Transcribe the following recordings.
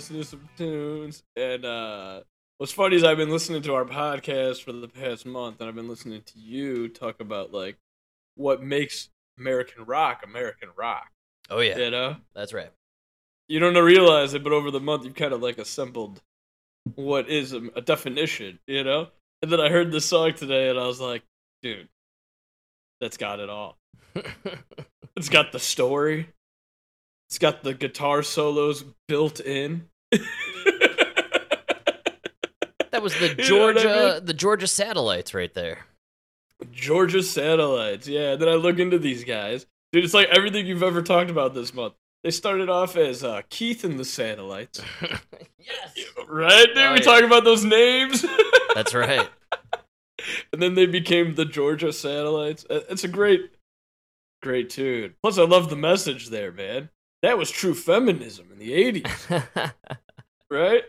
listening to some tunes, and uh, what's funny is I've been listening to our podcast for the past month, and I've been listening to you talk about like what makes American rock American rock. Oh yeah, You know, that's right. you don't realize it, but over the month you've kind of like assembled what is a, a definition. You know, and then I heard this song today, and I was like, dude, that's got it all. It's got the story. It's got the guitar solos built in. that was the You know I Georgia, mean? the Georgia satellites right there. Georgia satellites. Yeah, then I look into these guys. Dude, it's like everything you've ever talked about this month. They started off as uh, Keith and the Satellites. yes, Right, dude? Oh, we yeah. talk about those names. that's right. and then they became the Georgia Satellites. Uh, It's a great, great tune. Plus, I love the message there, man. That was true feminism in the 80s, right?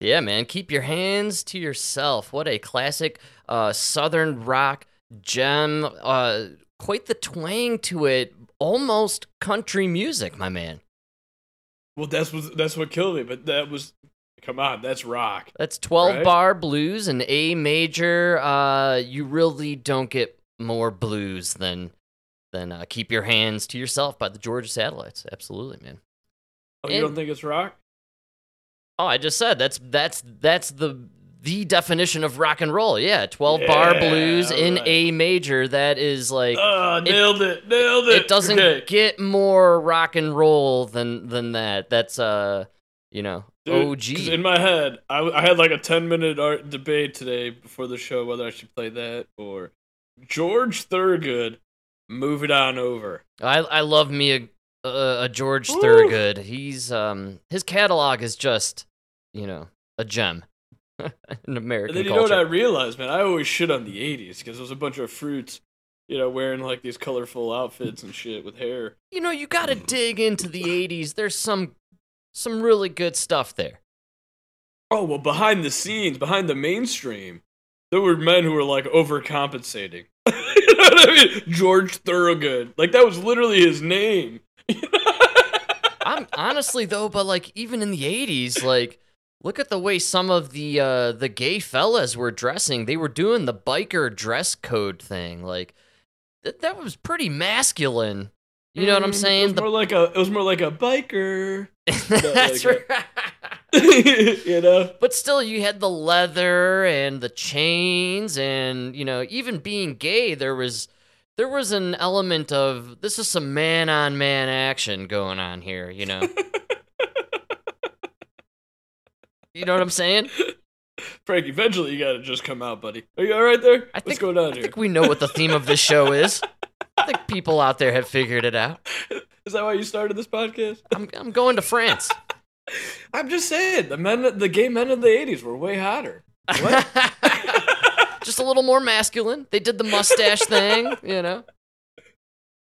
yeah, man. Keep your hands to yourself. What a classic uh, Southern rock gem. Uh, quite the twang to it. Almost country music, my man. Well, that's what that's what killed me. But that was, come on, that's rock. That's 12 Right? bar blues and A major. Uh, you really don't get more blues than than uh, Keep Your Hands to Yourself by the Georgia Satellites. Absolutely, man. Oh, you And- don't think it's rock? Oh, I just said that's that's that's the the definition of rock and roll. Yeah, 12 bar Yeah, blues in. A major. That is like Oh, nailed it, nailed it. it doesn't Okay. get more rock and roll than than that. That's uh, you know, Dude, OG. In my head, I, I had like a 10 minute art debate today before the show whether I should play that or George Thorogood, Move It On Over. I I love me a a, a George Woo! Thorogood. He's um his catalog is just you know a gem in American And then you know what I culture. realized, man? I always shit on the 80s because there was a bunch of fruits, you know, wearing like these colorful outfits and shit with hair. you know you got to dig into the '80s. There's some some really good stuff there. Oh, well, behind the scenes, behind the mainstream, there were men who were like overcompensating. know what I mean? George Thorogood. Like, that was literally his name. I'm honestly though, but like even in the '80s, like look at the way some of the uh the gay fellas were dressing. They were doing the biker dress code thing. Like that was pretty masculine. You know what I'm Mm, It saying? was The- more like a. It was more like a biker. That's like right. you know. But still, you had the leather and the chains, and you know, even being gay, there was there was an element of this is some man on man action going on here. You know, you know what I'm saying? Frank, eventually you gotta just come out, buddy. Are you all right there? I What's think going on I here? think we know what the theme of this show is. I think people out there have figured it out. Is that why you started this podcast? I'm I'm going to France. I'm just saying, the men, the gay men of the '80s were way hotter. What? Just a little more masculine. They did the mustache thing, you know.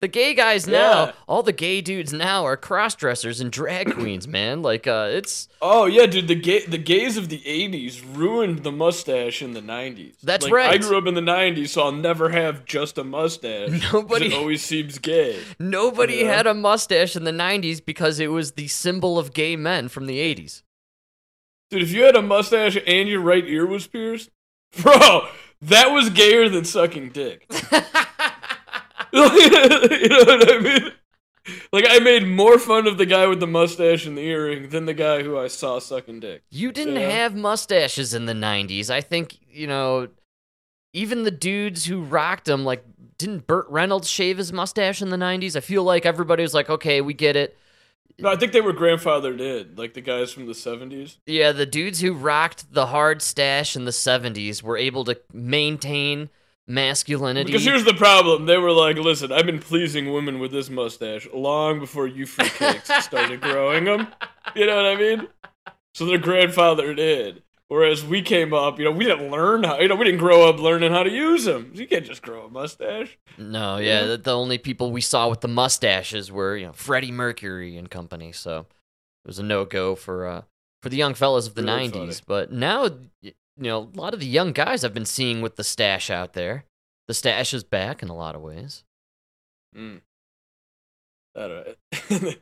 The gay guys now, Yeah. all the gay dudes now are cross dressers and drag queens, man. Like uh it's Oh yeah, dude. The gay, the gays of the '80s ruined the mustache in the '90s. That's Like, right. I grew up in the '90s, so I'll never have just a mustache. Nobody- It always seems gay. nobody Yeah. had a mustache in the 90s because it was the symbol of gay men from the 80s. Dude, if you had a mustache and your right ear was pierced, bro, that was gayer than sucking dick. you know what I mean? Like I made more fun of the guy with the mustache and the earring than the guy who I saw sucking dick. You didn't Yeah. have mustaches in the 90s. I think, you know, even the dudes who rocked them, like, didn't Burt Reynolds shave his mustache in the 90s? I feel like everybody was like, okay, we get it. No, I think they were grandfathered in, like the guys from the '70s. Yeah, the dudes who rocked the hard stash in the 70s were able to maintain masculinity. Because here's the problem: they were like, "Listen, I've been pleasing women with this mustache long before you fruitcakes started growing them." You know what I mean? So their grandfather did. Whereas we came up, you know, we didn't learn how, you know, we didn't grow up learning how to use them. You can't just grow a mustache. no, yeah, Yeah. The, only people we saw with the mustaches were, you know, Freddie Mercury and company. So it was a no go for uh for the young fellas of the Really 90s. funny. But now, you know, a lot of the young guys I've been seeing with the stash out there. The stash is back in a lot of ways. Mm. I don't know.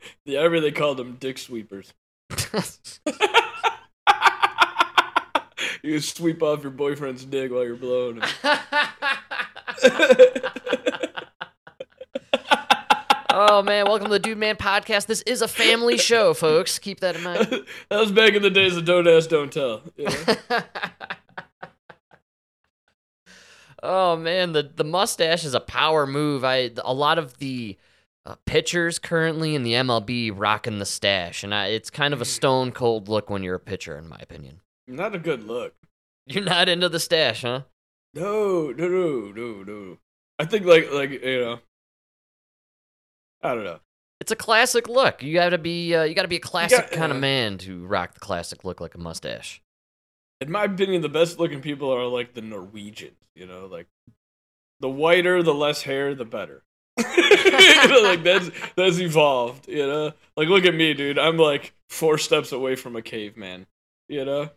yeah, I really called them dick sweepers. you sweep off your boyfriend's dick while you're blowing him. oh man, welcome to the Dude Man Podcast. This is a family show, folks. Keep that in mind. that was back in the days of Don't Ask, Don't Tell. you know? Oh man, the the mustache is a power move. I a lot of the uh, pitchers currently in the MLB rocking the stash, and I, it's kind of a stone cold look when you're a pitcher, in my opinion. Not a good look. You're not into the stash, huh? No, no, no, no, no. I think like like you know. I don't know. It's a classic look. You gotta be uh, you gotta be a classic kind of uh, man to rock the classic look like a mustache. In my opinion, the best looking people are like the Norwegians. You know, like the whiter, the less hair, the better. you know, like that's that's evolved. You know, like look at me, dude. I'm like four steps away from a caveman. You know,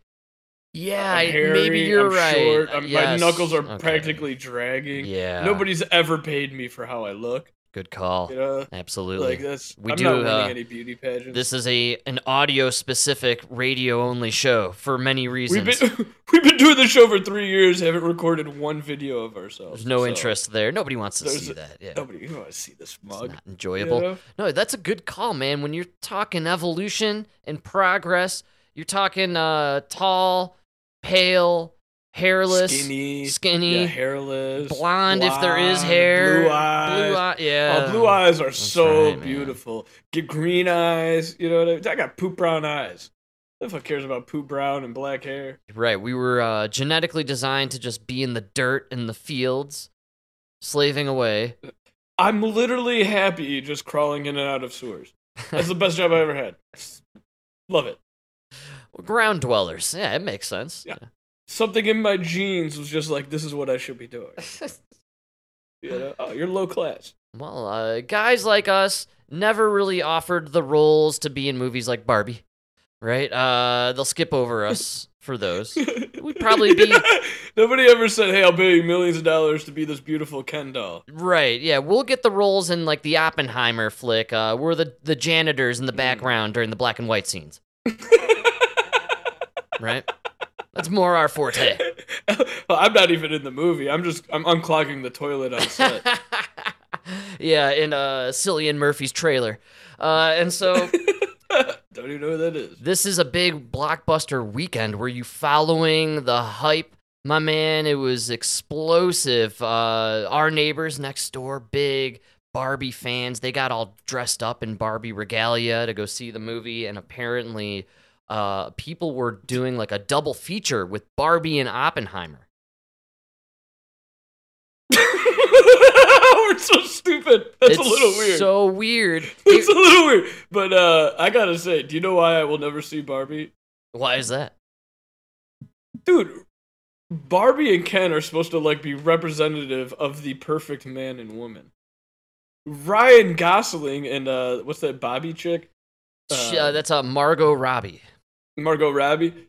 Yeah, I'm hairy, maybe you're I'm right. short, I'm- My knuckles are Okay. practically dragging. Yeah. Nobody's ever paid me for how I look. Good call. You know, Absolutely. like that's. We I'm do, not winning uh, any beauty pageants. This is a an audio specific radio only show for many reasons. We've been we've been doing the show for three years. Haven't recorded one video of ourselves. There's no so interest there. Nobody wants to there's see a- that. Yeah. Nobody you want to see this It's mug. not you enjoyable. No, that's a good call, man. When you're talking evolution and progress, you're talking uh tall, pale, hairless, skinny, skinny, yeah, hairless, blonde, if there is hair, blue eyes. blue eye, yeah. Oh, blue eyes are That's so right, man. beautiful. Get green eyes. You know what I mean? I got poop brown eyes. Who the fuck cares about poop brown and black hair? Right. We were uh, genetically designed to just be in the dirt in the fields, slaving away. I'm literally happy just crawling in and out of sewers. That's the best job I ever had. Love it. Ground dwellers. Yeah, it makes sense. Yeah. Something in my genes was just like, this is what I should be doing. You know? Oh, you're low class. well, uh, guys like us never really offered the roles to be in movies like Barbie, right? Uh, they'll skip over us for those. We'd probably be Nobody ever said, "Hey, I'll pay you millions of dollars to be this beautiful Ken doll." right. Yeah, we'll get the roles in like the Oppenheimer flick. Uh, we're the the janitors in the background during the black and white scenes, right? That's more our forte. well, I'm not even in the movie. I'm just I'm unclogging the toilet on set. yeah, in uh, Cillian Murphy's trailer. Uh, and so Don't even know who that is. this is a big blockbuster weekend. Were you following the hype? My man, it was explosive. Uh, our neighbors next door, big Barbie fans, they got all dressed up in Barbie regalia to go see the movie, and apparently, uh, people were doing like a double feature with Barbie and Oppenheimer. We're so stupid. That's it's a little weird. So weird. it's a little weird. But uh, I gotta say, do you know why I will never see Barbie? Why is that? Dude, Barbie and Ken are supposed to like be representative of the perfect man and woman. Ryan Gosling and uh, what's that Bobby chick? Uh, uh, that's uh, Margot Robbie. Margot Robbie.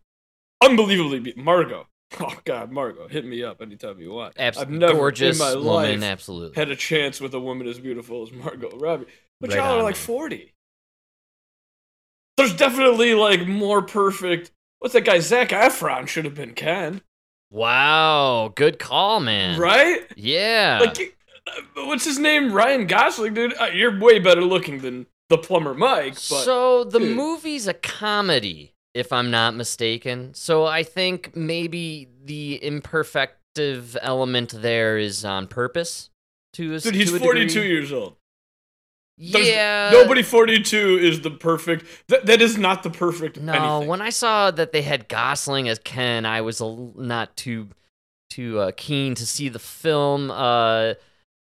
Unbelievably, be- Margot. Oh God, Margot, hit me up anytime you want. Abs- I've never gorgeous in my woman, life absolutely. had a chance with a woman as beautiful as Margot Robbie. But Right y'all are like man. 40. There's definitely like more perfect. What's that guy? Zac Efron should have been Ken, Wow, good call, man. right? Yeah. Like, uh, what's his name? Ryan Gosling, dude. Uh, you're way better looking than the plumber Mike. But so the dude. movie's a comedy, if I'm not mistaken. So I think maybe the imperfective element there is on purpose. To a, dude, he's to a 42 degree. years old. There's- Yeah. Nobody 42 is the perfect. That, that is not the perfect. No, anything. when I saw that they had Gosling as Ken, I was a not too too uh, keen to see the film. Uh,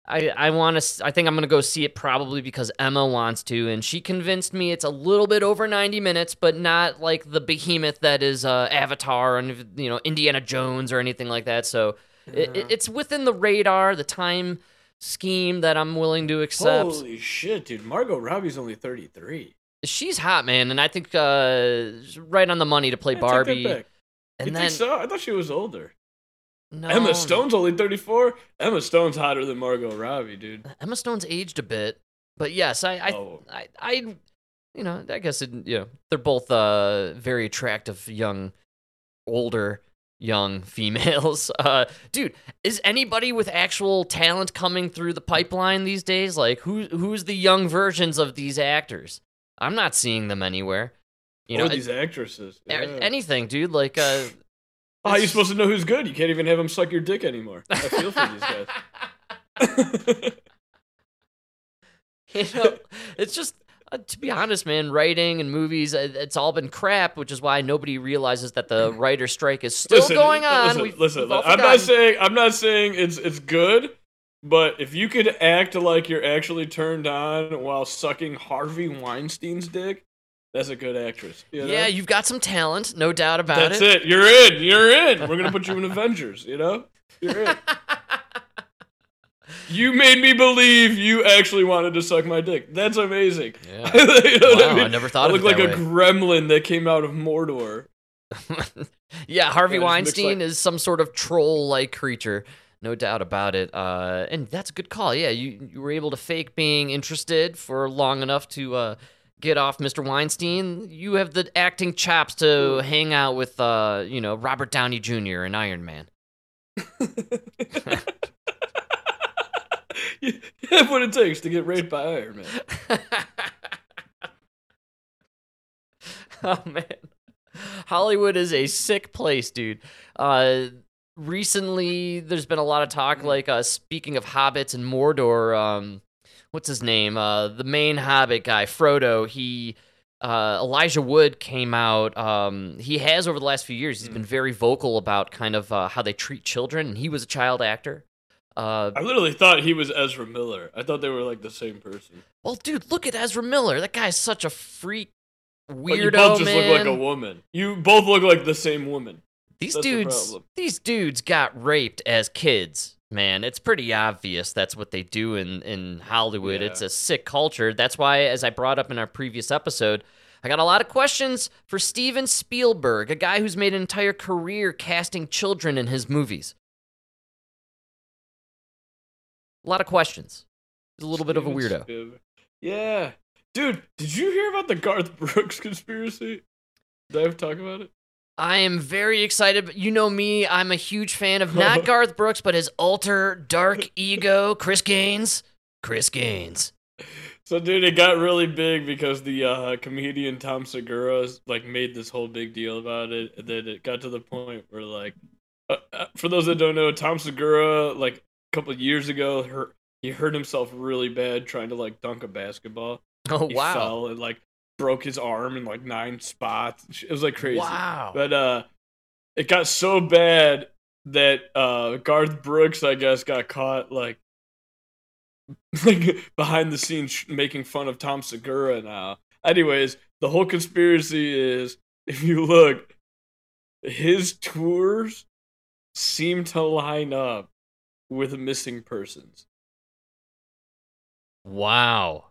I I want to. I think I'm gonna go see it probably because Emma wants to, and she convinced me it's a little bit over 90 minutes, but not like the behemoth that is uh, Avatar and you know Indiana Jones or anything like that. So Yeah. it, it's within the radar, the time scheme that I'm willing to accept. Holy shit, dude! Margot Robbie's only 33. She's hot, man, and I think uh, right on the money to play Yeah, Barbie. And you then think so? I thought she was older. No, Emma Stone's only 34. Emma Stone's hotter than Margot Robbie, dude. Emma Stone's aged a bit, but yes, I I Oh. I, I you know, I guess it, you know they're both uh very attractive young, older young females. Uh, dude, is anybody with actual talent coming through the pipeline these days? Like, who who's the young versions of these actors? I'm not seeing them anywhere. You or know, these actresses. Yeah. anything, dude. Like, uh, How are you supposed to know who's good? You can't even have him suck your dick anymore. I feel for these guys. you know, it's just uh, to be honest, man. Writing and movies, uh, it's all been crap, which is why nobody realizes that the writer strike is still Listen, going on. Listen, We've- listen, we've I'm not saying I'm not saying it's it's good, but if you could act like you're actually turned on while sucking Harvey Weinstein's dick, that's a good actress. you know? Yeah, you've got some talent, no doubt about that's it. That's it. You're in. You're in. We're gonna put you in Avengers. You know, you're in. You made me believe you actually wanted to suck my dick. That's amazing. Yeah. You know Wow, I never thought I look like a way. gremlin that came out of Mordor. yeah, Harvey Yeah, Weinstein like- is some sort of troll-like creature, no doubt about it. Uh, and that's a good call. Yeah, you you were able to fake being interested for long enough to uh, get off Mr. Weinstein. You have the acting chops to hang out with, uh, you know, Robert Downey Jr. and Iron Man. you have what it takes to get raped by Iron Man. oh man, Hollywood is a sick place, dude. Uh, recently, there's been a lot of talk. Like, uh, speaking of hobbits and Mordor, um, what's his name? Uh, the main Hobbit guy, Frodo. He. Uh, Elijah Wood came out. Um, he has over the last few years. He's been very vocal about kind of uh, how they treat children, and he was a child actor. Uh, I literally thought he was Ezra Miller. I thought they were like the same person. well, dude, look at Ezra Miller. That guy's such a freak, But weirdo you both just man. look like a woman. You both look like the same woman. These That's dudes, problem. these dudes got raped as kids. Man, it's pretty obvious that's what they do in in Hollywood. Yeah. It's a sick culture. That's why, as I brought up in our previous episode, I got a lot of questions for Steven Spielberg, a guy who's made an entire career casting children in his movies. A lot of questions. He's a little bit of a weirdo. Spielberg. Yeah. Dude, did you hear about the Garth Brooks conspiracy? Did I ever talk about it? I am very excited. but You know me, I'm a huge fan of not Garth Brooks, but his alter dark ego, Chris Gaines. Chris Gaines. So, dude, it got really big because the uh, comedian Tom Segura like made this whole big deal about it, and then it got to the point where, like, uh, uh, for those that don't know, Tom Segura, like a couple of years ago, hurt he hurt himself really bad trying to like dunk a basketball. Oh He wow. fell and like broke his arm in like nine spots. It was like crazy. Wow. But uh, it got so bad that uh, Garth Brooks, I guess, got caught like like behind the scenes sh- making fun of Tom Segura now. Anyways, the whole conspiracy is if you look, his tours seem to line up with missing persons. wow.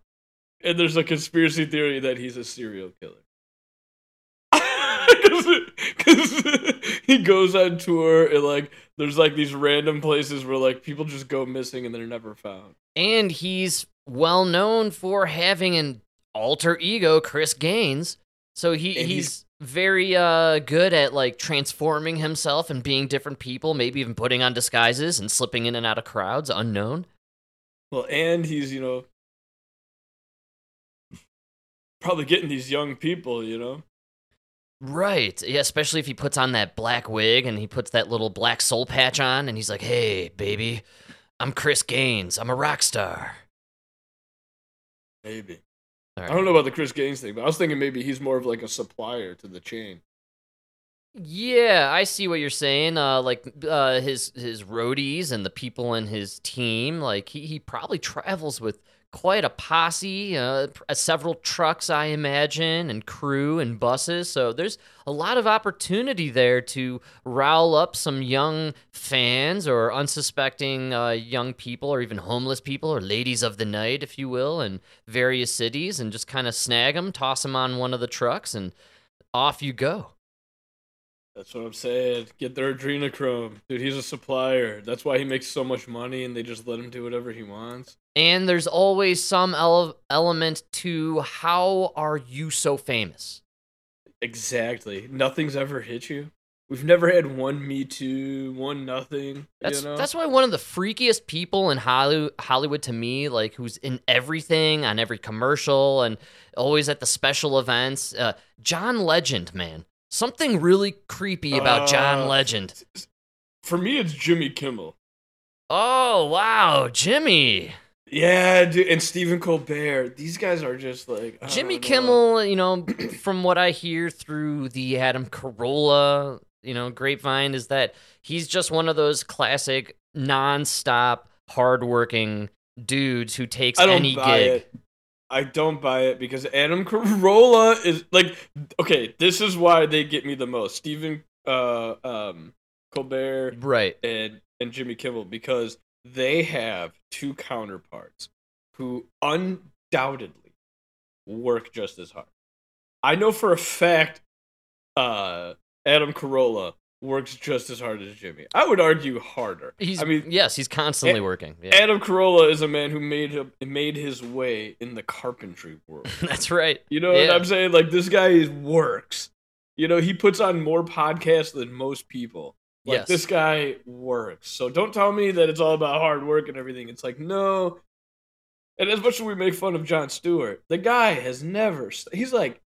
And there's a conspiracy theory that he's a serial killer. Because he goes on tour and like there's like these random places where like people just go missing and they're never found. And he's well known for having an alter ego, Chris Gaines. So he he's, he's- very uh good at like transforming himself and being different people, maybe even putting on disguises and slipping in and out of crowds unknown. Well, and he's, you know, probably getting these young people, you know. Right. Yeah, especially if he puts on that black wig and he puts that little black soul patch on and he's like, "Hey, baby, I'm Chris Gaines. I'm a rock star." Maybe. All I don't know about the Chris Gaines thing, but I was thinking maybe he's more of like a supplier to the chain. Yeah, I see what you're saying. Uh, like uh, his his roadies and the people in his team. Like he, he probably travels with quite a posse, uh, several trucks, I imagine, and crew and buses. So there's a lot of opportunity there to rile up some young fans or unsuspecting uh, young people, or even homeless people, or ladies of the night, if you will, in various cities, and just kind of snag them, toss them on one of the trucks, and off you go. That's what I'm saying. Get their adrenochrome. Dude, he's a supplier. That's why he makes so much money and they just let him do whatever he wants. And there's always some ele- element to how are you so famous? Exactly. Nothing's ever hit you. We've never had one Me Too, one nothing. That's you know? that's why one of the freakiest people in Hollywood, Hollywood to me, like who's in everything on every commercial and always at the special events. Uh, John Legend, man, something really creepy about John Uh, Legend. For me, it's Jimmy Kimmel. Oh wow, Jimmy, Yeah, dude, and Stephen Colbert. These guys are just like I Jimmy. Kimmel. You know, from what I hear through the Adam Carolla, you know, grapevine, is that he's just one of those classic non-stop hardworking dudes who takes I don't any buy gig. it. I don't buy it because Adam Carolla is like okay. This is why they get me the most. Stephen uh, um, Colbert Right. and and Jimmy Kimmel because they have two counterparts who undoubtedly work just as hard. I know for a fact uh Adam Carolla works just as hard as Jimmy. I would argue harder. He's I mean yes, he's constantly A- working. Yeah. Adam Carolla is a man who made him made his way in the carpentry world. That's right. You know what I'm saying? Like this guy works. You know, he puts on more podcasts than most people. Like Yes. this guy works. So don't tell me that it's all about hard work and everything. It's like no. And as much as we make fun of Jon Stewart, the guy has never. st- He's like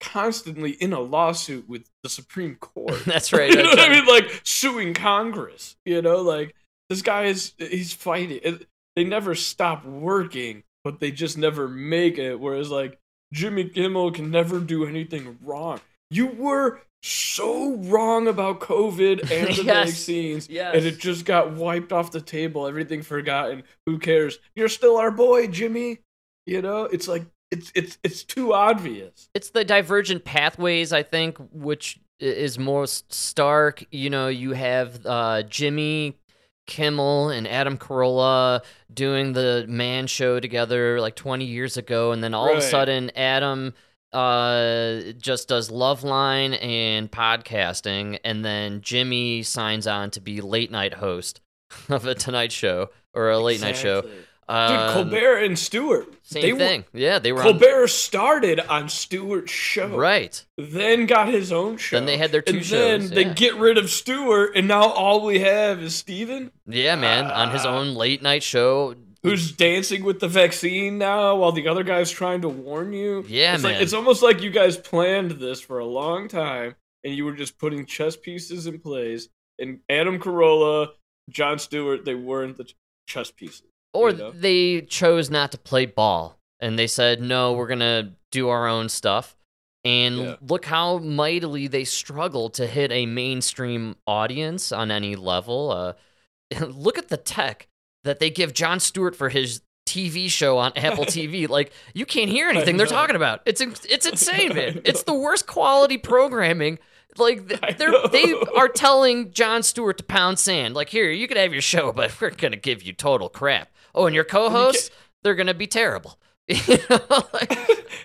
constantly in a lawsuit with the Supreme Court. That's right. you know what I mean? Like suing Congress. You know, like this guy is he's fighting. They never stop working, but they just never make it. Whereas like Jimmy Kimmel can never do anything wrong. You were so wrong about COVID and the Yes. vaccines, Yes. and it just got wiped off the table. Everything forgotten. Who cares? You're still our boy, Jimmy. You know, it's like it's it's it's too obvious. it's the divergent pathways i think which is most stark you know you have uh, jimmy kimmel and adam carolla doing the man show together like 20 years ago and then all of a sudden adam uh just does Loveline and podcasting and then jimmy signs on to be late night host of a tonight show or a late night show Exactly. Dude, Um, Colbert and Stewart. same they were- thing yeah they were on, Colbert started on Stewart's show, right Then got his own show. Then they had their two and then shows, they get rid of Stewart, and now all we have is Stephen, Yeah, man, on his Ah. own late night show. Who's dancing with the vaccine now, while the other guy's trying to warn you. Yeah, it's man. Like, it's almost like you guys planned this for a long time, and you were just putting chess pieces in place. And Adam Carolla, Jon Stewart, they weren't the chess pieces. Or you know? they chose not to play ball and they said, no, we're going to do our own stuff. And Yeah. look how mightily they struggle to hit a mainstream audience on any level. Uh, look at the tech that they give Jon Stewart for his TV show on Apple TV. Like you can't hear anything they're talking about. It's it's insane, man. It's the worst quality programming. Like they're they are telling Jon Stewart to pound sand. Like here, you could have your show, but we're gonna give you total crap. Oh, and your co-hosts, they're gonna be terrible. You know, like-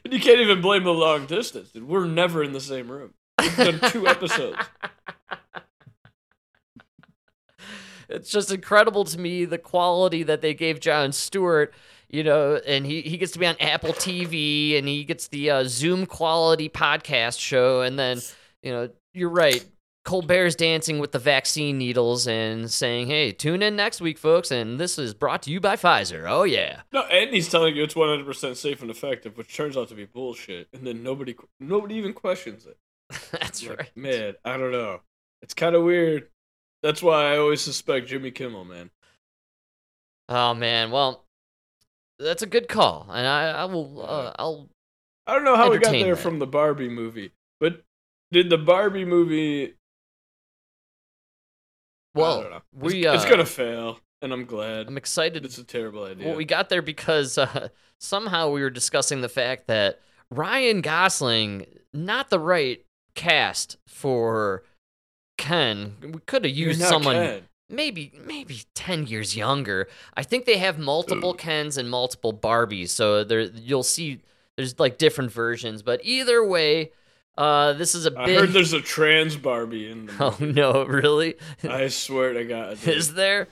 and you can't even blame the long distance. dude. We're never in the same room. We've done two episodes. It's just incredible to me the quality that they gave Jon Stewart. You know, and he, he gets to be on Apple TV and he gets the uh, Zoom quality podcast show. And then, you know, you're right. Colbert's dancing with the vaccine needles and saying, hey, tune in next week, folks. And this is brought to you by Pfizer. Oh, yeah. No, and he's telling you it's 100% safe and effective, which turns out to be bullshit. And then nobody nobody even questions it. That's Like, right. Man, I don't know. It's kind of weird. That's why I always suspect Jimmy Kimmel, man. Oh, man. Well, that's a good call. And I, I will, uh, I'll I don't know how we got there that. from the Barbie movie, but did the Barbie movie? Well, we, it's, it's uh, gonna fail, and I'm glad. I'm excited It's a terrible idea. Well, we got there because uh, somehow we were discussing the fact that Ryan Gosling, not the right cast for Ken. We could have used someone Ken. maybe maybe ten years younger. I think they have multiple Kens and multiple Barbies, so there you'll see there's like different versions. But either way, uh, this is a I big. heard there's a trans Barbie in the oh no, really? I swear to God. is there?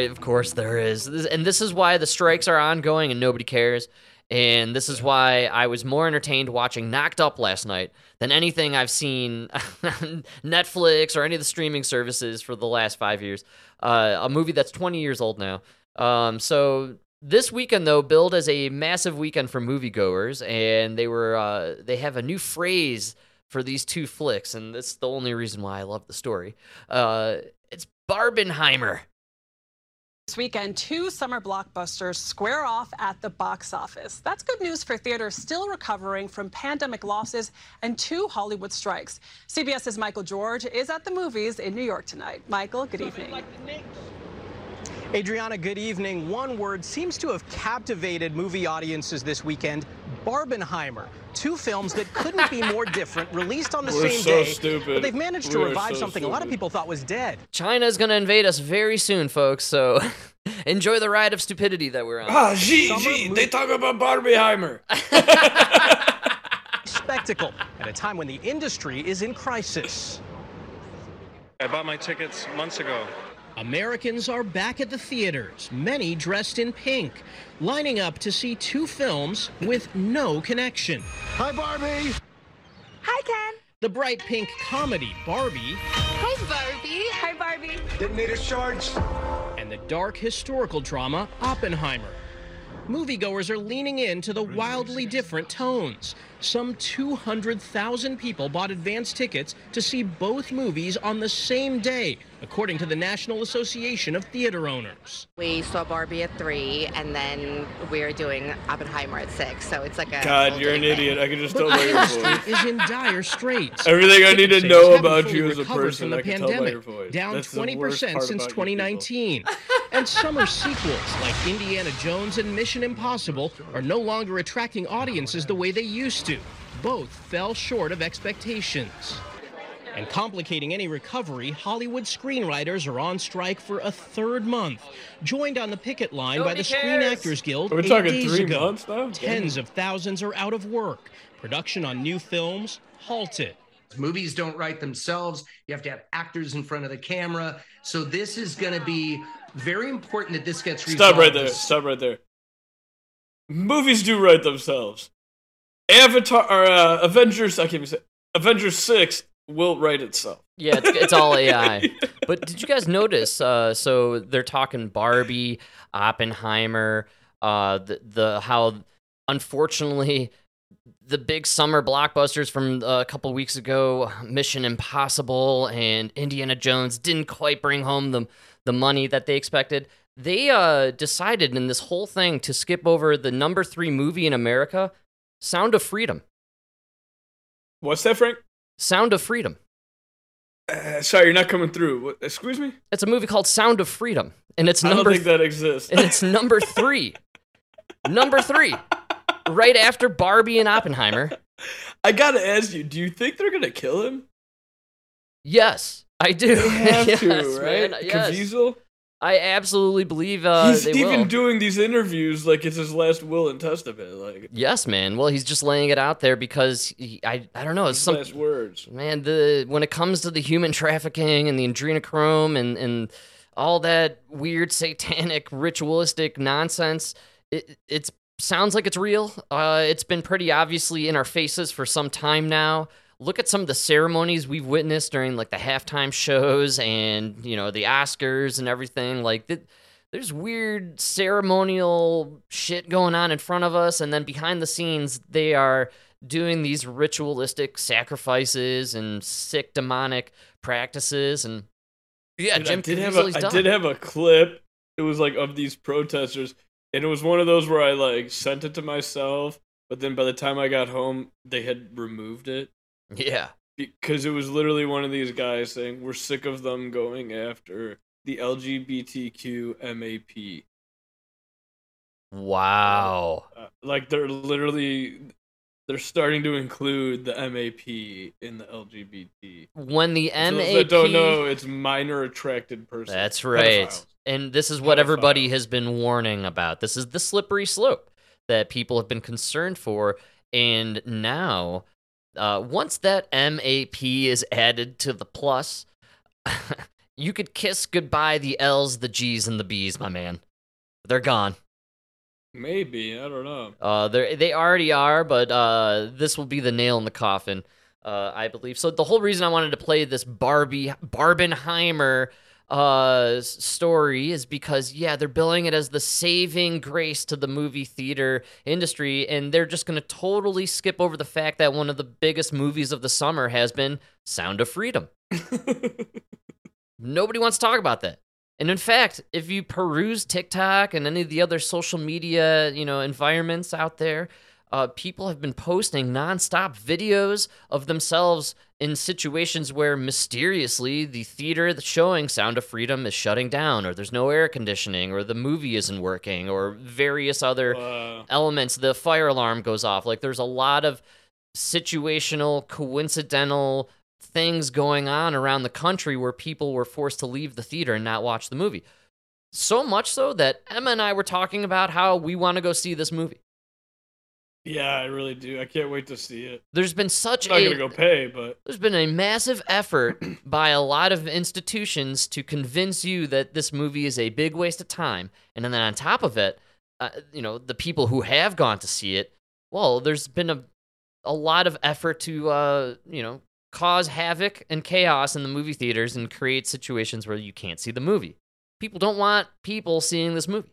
Of course there is. And this is why the strikes are ongoing and nobody cares. And this is why I was more entertained watching Knocked Up last night than anything I've seen on Netflix or any of the streaming services for the last five years. Uh, a movie that's 20 years old now. Um, so this weekend though billed as a massive weekend for moviegoers, and they were uh, they have a new phrase for these two flicks, and that's the only reason why I love the story. Uh, it's Barbenheimer. This weekend, two summer blockbusters square off at the box office. That's good news for theaters still recovering from pandemic losses and two Hollywood strikes. CBS's Michael George is at the movies in New York tonight. Michael, good evening. Adriana, good evening. One word seems to have captivated movie audiences this weekend Barbenheimer. Two films that couldn't be more different, released on the We're same so day. stupid. But they've managed to We are revive so something a lot of people thought was dead. China is going to invade us very soon, folks. So enjoy the ride of stupidity that we're on. Ah, gee, gee, mo- they talk about Barbieheimer. Spectacle at a time when the industry is in crisis. I bought my tickets months ago. Americans are back at the theaters, many dressed in pink, lining up to see two films with no connection. Hi, Barbie. Hi, Ken. The bright pink comedy Barbie Hi, Barbie. Hi, Barbie. Detonator charged. and the dark historical drama Oppenheimer. Moviegoers are leaning into the wildly different tones. Some 200,000 people bought advance tickets to see both movies on the same day, according to the National Association of Theater Owners. We saw Barbie at three, and then we're doing Oppenheimer at six. So it's like a. God, you're an thing. idiot. I can just But tell by the your industry voice. is in dire straits. Everything I need to know about you as a person, the I can tell by pandemic, your voice. down That's 20% since about you people. 2019. and summer sequels like Indiana Jones and Mission Impossible are no longer attracting audiences the way they used to. Both fell short of expectations. And complicating any recovery, Hollywood screenwriters are on strike for a third month, joined on the picket line by Nobody the Screen. Actors Guild Are we eight talking days three ago. months now? Tens of thousands are out of work. Production on new films halted. Movies don't write themselves. You have to have actors in front of the camera. So this is going to be very important that this gets resolved. Stop right there. Stop right there. Movies do write themselves. Avatar or uh, Avengers, I can't even say Avengers six will write itself. Yeah, it's, it's all AI. But did you guys notice? Uh, so they're talking Barbie, Oppenheimer, uh, the the how unfortunately the big summer blockbusters from uh, a couple weeks ago, Mission Impossible and Indiana Jones, didn't quite bring home the the money that they expected. They uh, decided in this whole thing to skip over the number three movie in America, Sound of Freedom. What's that, Frank? Sound of Freedom. Uh, sorry, you're not coming through. What, excuse me. It's a movie called Sound of Freedom, and it's number. I don't think that exists. and it's number three. number three, right after Barbie and Oppenheimer. I gotta ask you, do you think they're gonna kill him? Yes, I do. They have yes, to, right? man, yes. Caviezel? I absolutely believe uh, He's even will. doing these interviews like it's his last will and testament. Like yes, man. Well, he's just laying it out there because he, I I don't know. It's some last words. man. The when it comes to the human trafficking and the adrenochrome and and all that weird satanic ritualistic nonsense, it it's sounds like it's real. Uh, it's been pretty obviously in our faces for some time now. Look at some of the ceremonies we've witnessed during like the halftime shows and you know the Oscars and everything. Like th- there's weird ceremonial shit going on in front of us, and then behind the scenes they are doing these ritualistic sacrifices and sick demonic practices and yeah, Dude, Jim I did have a, I done. did have a clip. It was like of these protesters, and it was one of those where I like sent it to myself, but then by the time I got home, they had removed it yeah. because it was literally one of these guys saying we're sick of them going after the LGBTQ MAP. Wow. Uh, like they're literally they're starting to include the MAP in the LGBT. When the MAP that don't know, it's minor attracted person. That's right. Pedophiles. And this is what everybody has been warning about. This is the slippery slope that people have been concerned for. And now, uh, once that MAP is added to the plus, you could kiss goodbye the L's, the G's, and the B's, my man. They're gone. Maybe I don't know. Uh, they they already are, but uh, this will be the nail in the coffin, uh, I believe. So the whole reason I wanted to play this Barbie Barbenheimer uh story is because yeah they're billing it as the saving grace to the movie theater industry and they're just going to totally skip over the fact that one of the biggest movies of the summer has been sound of freedom. Nobody wants to talk about that. And in fact if you peruse tiktok and any of the other social media you know environments out there uh, people have been posting nonstop videos of themselves in situations where mysteriously the theater that's showing Sound of Freedom is shutting down, or there's no air conditioning, or the movie isn't working, or various other Uh, elements. The fire alarm goes off. Like there's a lot of situational, coincidental things going on around the country where people were forced to leave the theater and not watch the movie. So much so that Emma and I were talking about how we want to go see this movie. Yeah, I really do. I can't wait to see it. There's been such I'm not a gonna go pay, but there's been a massive effort by a lot of institutions to convince you that this movie is a big waste of time, and then on top of it, uh, you know, the people who have gone to see it, well, there's been a a lot of effort to uh, you know cause havoc and chaos in the movie theaters and create situations where you can't see the movie. People don't want people seeing this movie.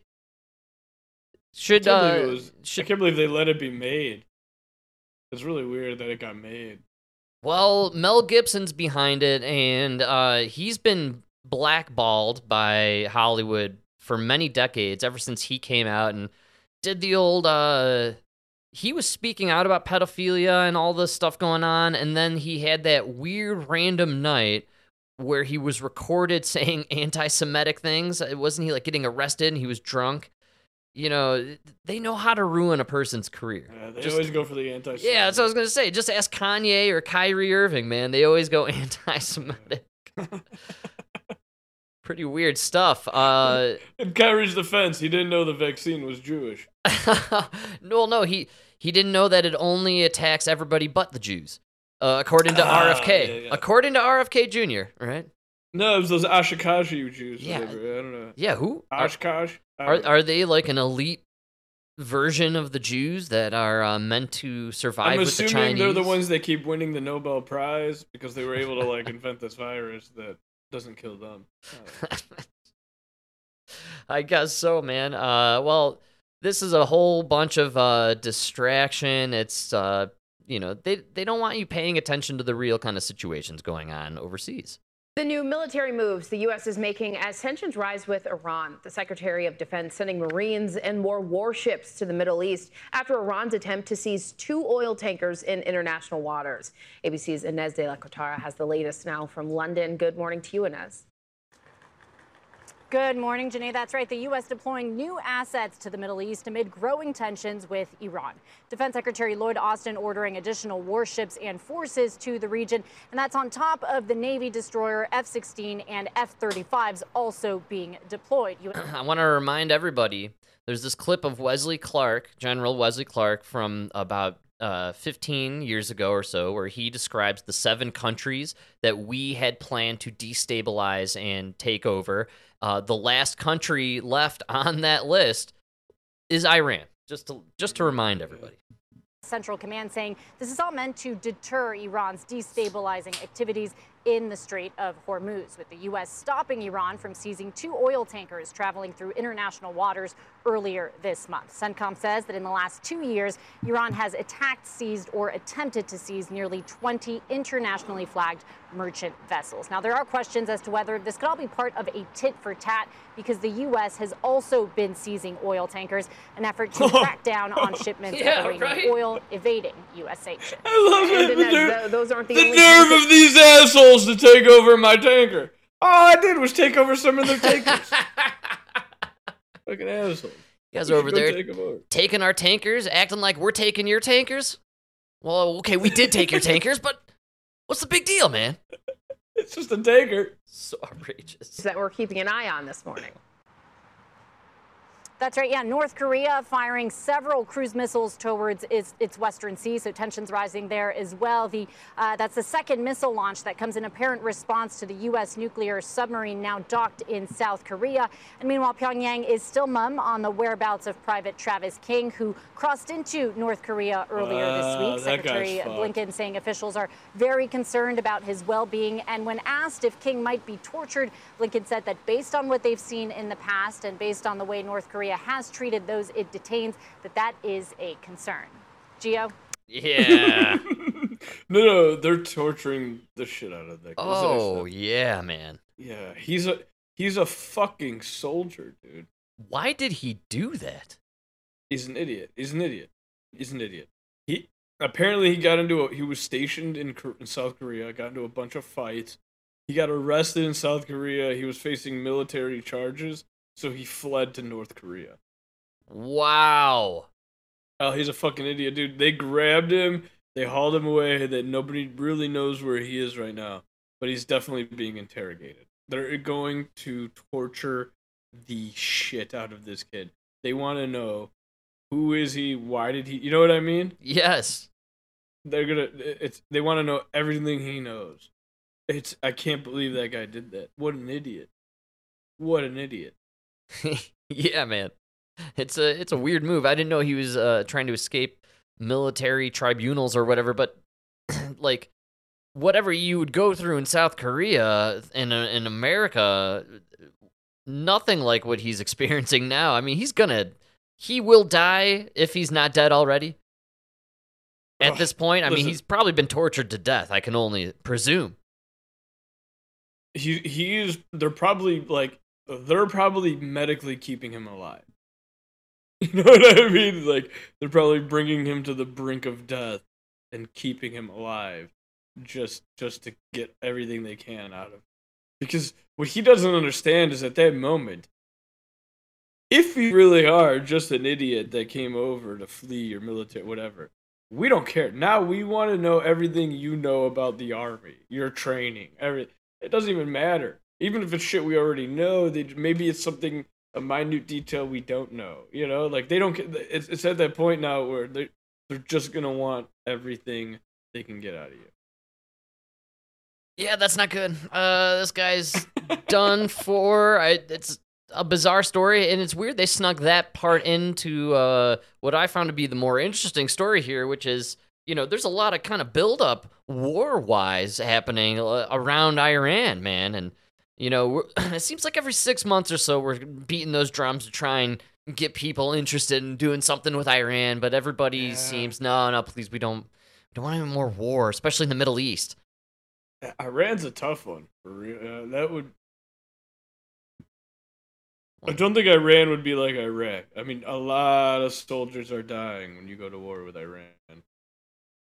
Should I can't, believe uh, was, I can't believe they let it be made. It's really weird that it got made. Well, Mel Gibson's behind it, and uh, he's been blackballed by Hollywood for many decades, ever since he came out and did the old. Uh, he was speaking out about pedophilia and all this stuff going on, and then he had that weird random night where he was recorded saying anti-Semitic things. Wasn't he like getting arrested and he was drunk? You know, they know how to ruin a person's career. Yeah, they Just- always go for the anti. yeah, that's what I was gonna say. Just ask Kanye or Kyrie Irving, man. They always go anti-Semitic. Pretty weird stuff. Uh, In Kyrie's defense, he didn't know the vaccine was Jewish. no, no, he he didn't know that it only attacks everybody but the Jews, uh, according to Ah, RFK. yeah, yeah. According to RFK Jr. Right? No, it was those Ashikashi Jews. Yeah. whatever, I don't know. Yeah. Who are, are are they like an elite version of the Jews that are uh, meant to survive I'm with the assuming Chinese? they're the ones that keep winning the Nobel Prize because they were able to like invent this virus that doesn't kill them. Uh, I guess so, man. Uh, well, this is a whole bunch of uh, distraction. It's uh, you know, they they don't want you paying attention to the real kind of situations going on overseas. The new military moves the U.S. is making as tensions rise with Iran. The Secretary of Defense sending Marines and more warships to the Middle East after Iran's attempt to seize two oil tankers in international waters. ABC's Ines de la Cuetara has the latest now from London. Good morning to you, Ines. Good morning, Janai. That's right. The U.S. deploying new assets to the Middle East amid growing tensions with Iran. Defense Secretary Lloyd Austin ordering additional warships and forces to the region. And that's on top of the Navy destroyer F 16 and F 35s also being deployed. I want to remind everybody there's this clip of Wesley Clark, General Wesley Clark, from about uh, 15 years ago or so, where he describes the seven countries that we had planned to destabilize and take over. Uh, the last country left on that list is Iran. Just to just to remind everybody. Central Command saying this is all meant to deter Iran's destabilizing activities in the Strait of Hormuz, with the U.S. stopping Iran from seizing two oil tankers traveling through international waters earlier this month. CENTCOM says that in the last two years, Iran has attacked, seized, or attempted to seize nearly 20 internationally flagged merchant vessels. Now, there are questions as to whether this could all be part of a tit for tat because the U.S. has also been seizing oil tankers, an effort to crack down on shipments Yeah, of Iranian right. oil evading U.S. sanctions. I love And it. The, th- those aren't the, the nerve of these assholes to take over my tanker. All I did was take over some of their tankers. Fucking assholes. You guys are over there over. taking our tankers, acting like we're taking your tankers. Well, okay, we did take your tankers, but what's the big deal, man? It's just a tanker. So outrageous. that we're keeping an eye on this morning. That's right. Yeah, North Korea firing several cruise missiles towards its, its western sea, so tensions rising there as well. The uh, that's the second missile launch that comes in apparent response to the U.S. nuclear submarine now docked in South Korea. And meanwhile, Pyongyang is still mum on the whereabouts of Private Travis King, who crossed into North Korea earlier Uh, this week. Secretary. Blinken saying officials are very concerned about his well-being. And when asked if King might be tortured, Blinken said that based on what they've seen in the past and based on the way North Korea has treated those it detains, that that is a concern. Gio? Yeah. No, no, they're torturing the shit out of that. guy. That's what I oh yeah, man. yeah. He's a he's a fucking soldier, dude. Why did he do that? He's an idiot. He's an idiot. He's an idiot. He apparently he got into a he was stationed in, in South Korea, got into a bunch of fights. He got arrested in South Korea. He was facing military charges, so he fled to North Korea. Wow. Oh, he's a fucking idiot, dude. They grabbed him, they hauled him away. That nobody really knows where he is right now, but he's definitely being interrogated. They're going to torture the shit out of this kid. They want to know who is he, why did he, you know what I mean? Yes. They're gonna, it's they want to know everything he knows. It's I can't believe that guy did that. What an idiot! What an idiot! yeah, man. It's a it's a weird move. I didn't know he was uh, trying to escape military tribunals or whatever, but like whatever you would go through in South Korea in uh, in America, nothing like what he's experiencing now. I mean, he's gonna he will die if he's not dead already. At Ugh, this point, I mean, he's probably been tortured to death. I can only presume. he he is they're probably like they're probably medically keeping him alive you know what i mean like they're probably bringing him to the brink of death and keeping him alive just just to get everything they can out of him. because what he doesn't understand is at that moment if you really are just an idiot that came over to flee your military whatever we don't care now we want to know everything you know about the army your training everything. it doesn't even matter even if it's shit we already know they, maybe it's something a minute detail we don't know you know like they don't it's, it's at that point now where they they're just gonna want everything they can get out of you Yeah, that's not good. Uh, this guy's done for. I, it's a bizarre story, and it's weird they snuck that part into uh, what I found to be the more interesting story here, which is you know there's a lot of kind of buildup war wise happening uh, around Iran, man, and you know it seems like every six months or so we're beating those drums to try and get people interested in doing something with Iran, but everybody Yeah. seems no, no, please, we don't, we don't want any more war, especially in the Middle East. iran's a tough one for real uh, that would I don't think Iran would be like Iraq. I mean, a lot of soldiers are dying when you go to war with Iran.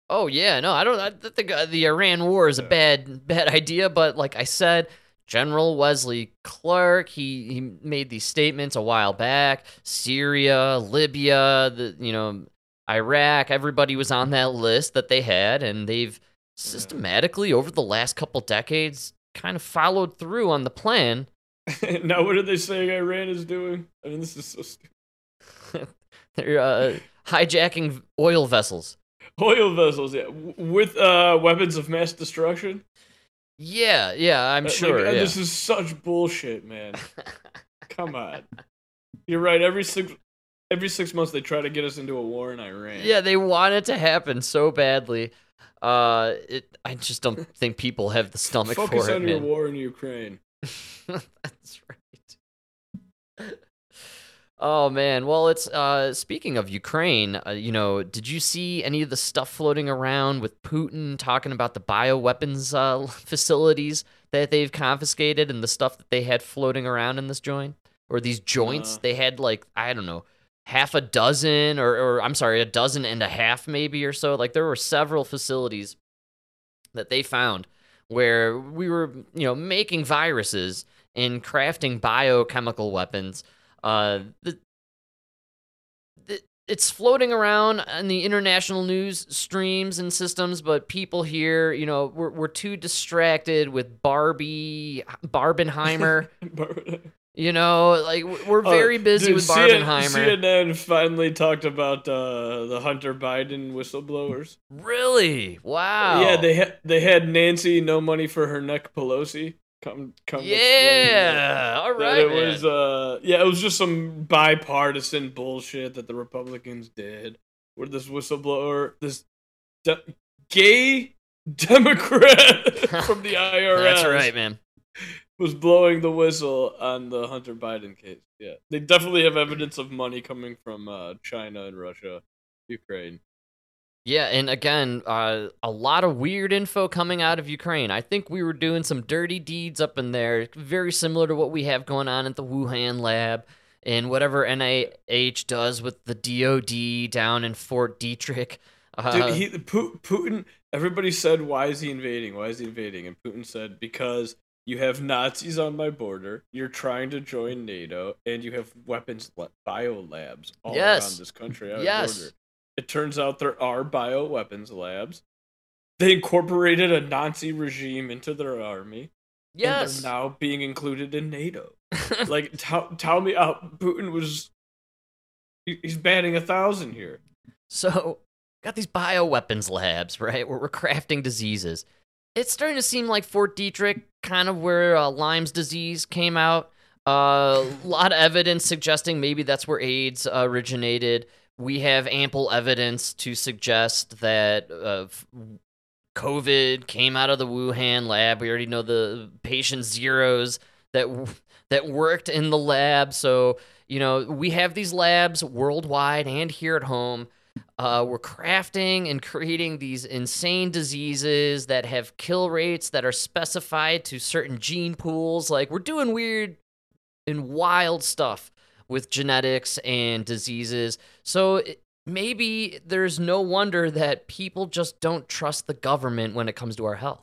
Oh yeah, no, I don't. I think uh, the Iran war is a bad, bad idea. But like I said, General Wesley Clark, he he made these statements a while back. Syria, Libya, the you know, Iraq, everybody was on that list that they had, and they've systematically over the last couple decades kind of followed through on the plan. now, what are they saying Iran is doing? I mean, this is so stupid. They're uh, hijacking oil vessels. Oil vessels, yeah, with uh, weapons of mass destruction. Yeah, yeah, I'm Uh, sure. uh, yeah. This is such bullshit, man. Come on. You're right. Every six every six months they try to get us into a war in Iran. Yeah, they want it to happen so badly. Uh, it. I just don't think people have the stomach Focus for it, Focus on your man. war in Ukraine. That's right. Oh man, well it's uh speaking of Ukraine, uh, you know, did you see any of the stuff floating around with Putin talking about the bioweapons uh facilities that they've confiscated and the stuff that they had floating around in this joint or these joints? Uh. They had like I don't know, half a dozen or or I'm sorry, a dozen and a half maybe or so. Like there were several facilities that they found where we were, you know, making viruses and crafting biochemical weapons. Uh, the, the, it's floating around in the international news streams and systems, but people here, you know, we're, we're too distracted with Barbie, Barbenheimer. You know, like we're Oh, very busy dude, with CNN Barbenheimer. CNN finally talked about uh, the Hunter Biden whistleblowers. Really? Wow. Yeah, they had they had Nancy no money for her neck Pelosi come come. Yeah. that- All It man. was uh yeah, it was just some bipartisan bullshit that the Republicans did. Where this whistleblower, this de- gay Democrat from the IRS, That's right, man. was blowing the whistle on the Hunter Biden case. Yeah, they definitely have evidence of money coming from uh, China and Russia, Ukraine. Yeah, and again, uh, a lot of weird info coming out of Ukraine. I think we were doing some dirty deeds up in there, very similar to what we have going on at the Wuhan lab and whatever NIH does with the DoD down in Fort Detrick. Uh, Dude, he, Putin. Everybody said, "Why is he invading? Why is he invading?" And Putin said, "Because you have Nazis on my border. You're trying to join NATO, and you have weapons la- bio labs all Yes. around this country. Yes. border. It turns out there are bio weapons labs. They incorporated a Nazi regime into their army. yes. and they're now being included in NATO. like, tell tell me, out. Putin was. He's batting a thousand here. So, got these bioweapons labs, right, where we're crafting diseases. It's starting to seem like Fort Detrick, kind of where uh, Lyme's disease came out. A uh, lot of evidence suggesting maybe that's where AIDS uh, originated. We have ample evidence to suggest that uh, COVID came out of the Wuhan lab. We already know the patient zeros that that worked in the lab. So you know we have these labs worldwide and here at home. Uh, we're crafting and creating these insane diseases that have kill rates that are specified to certain gene pools. Like we're doing weird and wild stuff with genetics and diseases. So it- maybe there's no wonder that people just don't trust the government when it comes to our health.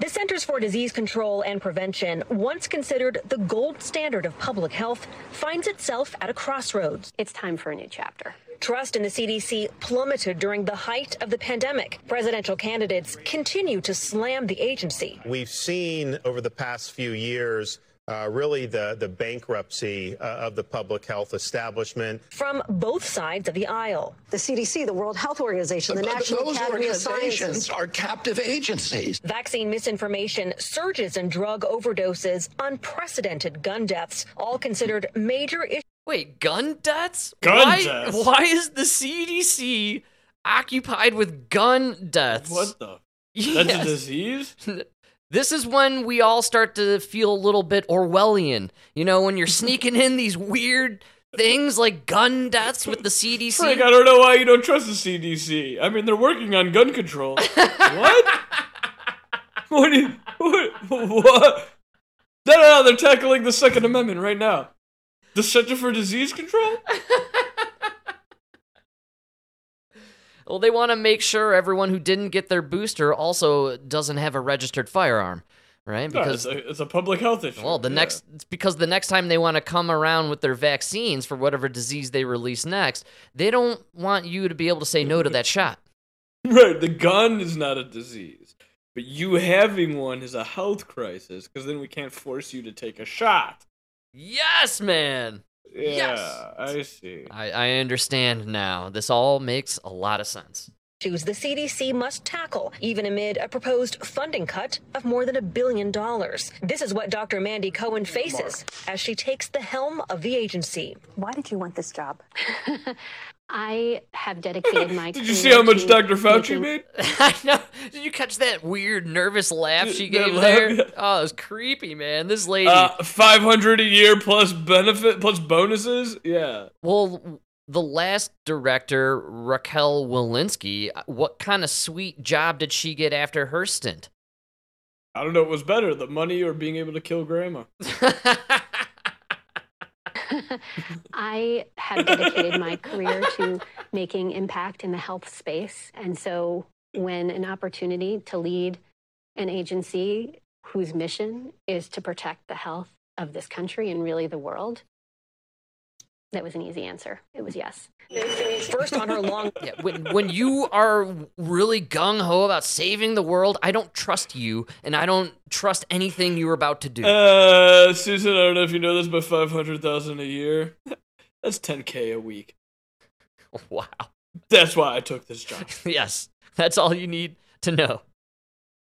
The Centers for Disease Control and Prevention, once considered the gold standard of public health, finds itself at a crossroads. It's time for a new chapter. Trust in the CDC plummeted during the height of the pandemic. Presidential candidates continue to slam the agency. We've seen over the past few years uh, really the, the bankruptcy uh, of the public health establishment. From both sides of the aisle. The CDC, the World Health Organization, the Th- National Those Academy of organizations Sciences. are captive agencies. Vaccine misinformation, surges in drug overdoses, unprecedented gun deaths, all considered major issues. Wait, gun deaths? Gun why, deaths? Why is the CDC occupied with gun deaths? What the? Yes. That's a disease. This is when we all start to feel a little bit Orwellian. You know, when you're sneaking in these weird things like gun deaths with the CDC. Frank, I don't know why you don't trust the CDC. I mean, they're working on gun control. what? What? You, what? What? No, no, no, they're tackling the Second Amendment right now. The Center for Disease Control? Well, they want to make sure everyone who didn't get their booster also doesn't have a registered firearm, right? No, it's, a, it's a public health issue. Well, the yeah. next it's because the next time they want to come around with their vaccines for whatever disease they release next, they don't want you to be able to say no to that shot. Right, the gun is not a disease. But you having one is a health crisis because then we can't force you to take a shot. Yes, man. Yeah, Yes. I see. I, I understand now. This all makes a lot of sense. issues the CDC must tackle, even amid a proposed funding cut of more than a billion dollars. This is what Dr. Mandy Cohen faces as she takes the helm of the agency. Why did you want this job? I have dedicated my Did you see how much Dr. Fauci making- made? I know. Did you catch that weird nervous laugh she gave laugh, there? yeah. Oh, it was creepy, man. This lady. Uh, 500 a year plus benefit plus bonuses? Yeah. Well, the last director, Raquel Walensky, what kind of sweet job did she get after her stint? I don't know what was better, the money or being able to kill grandma. I have dedicated my career to making impact in the health space. And so when an opportunity to lead an agency whose mission is to protect the health of this country and really the world That was an easy answer. It was yes. First on her long. Yeah, when when you are really gung ho about saving the world, I don't trust you, and I don't trust anything you're about to do. Uh, Susan, I don't know if you know this, but five hundred thousand a year. That's ten k a week. Wow. That's why I took this job. yes, that's all you need to know.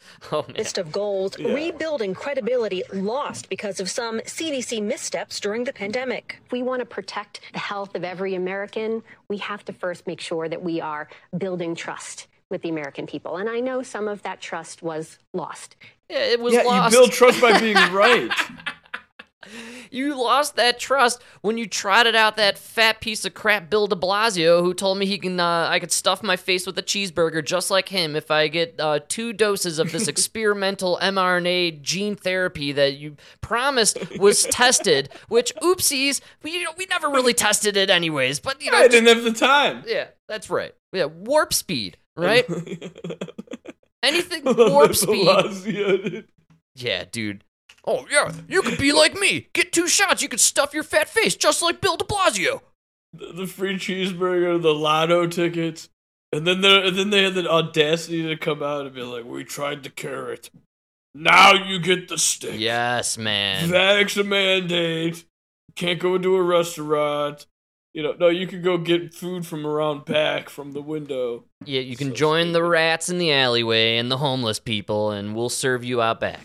Oh man. list of goals, Yeah. rebuilding credibility lost because of some CDC missteps during the pandemic. If we want to protect the health of every American, we have to first make sure that we are building trust with the American people. And I know some of that trust was lost. Yeah, it was yeah, lost. you build trust by being right. You lost that trust when you trotted out that fat piece of crap Bill De Blasio, who told me he can uh, I could stuff my face with a cheeseburger just like him if I get uh, two doses of this experimental mRNA gene therapy that you promised was tested. Which oopsies, we you know, we never really tested it anyways. But you know, I didn't have the time. yeah, that's right. Yeah, warp speed, right? Anything warp speed. Yeah, dude. Oh yeah, you could be like me. Get two shots, you could stuff your fat face just like Bill De Blasio. The, the free cheeseburger, the lotto tickets, and then they and then they had the audacity to come out and be like, "We tried the carrot, now you get the stick." Yes, man. Vax a mandate. Can't go into a restaurant. You know, no, you can go get food from around back from the window. Yeah, you can join the rats in the alleyway and the homeless people, and we'll serve you out back.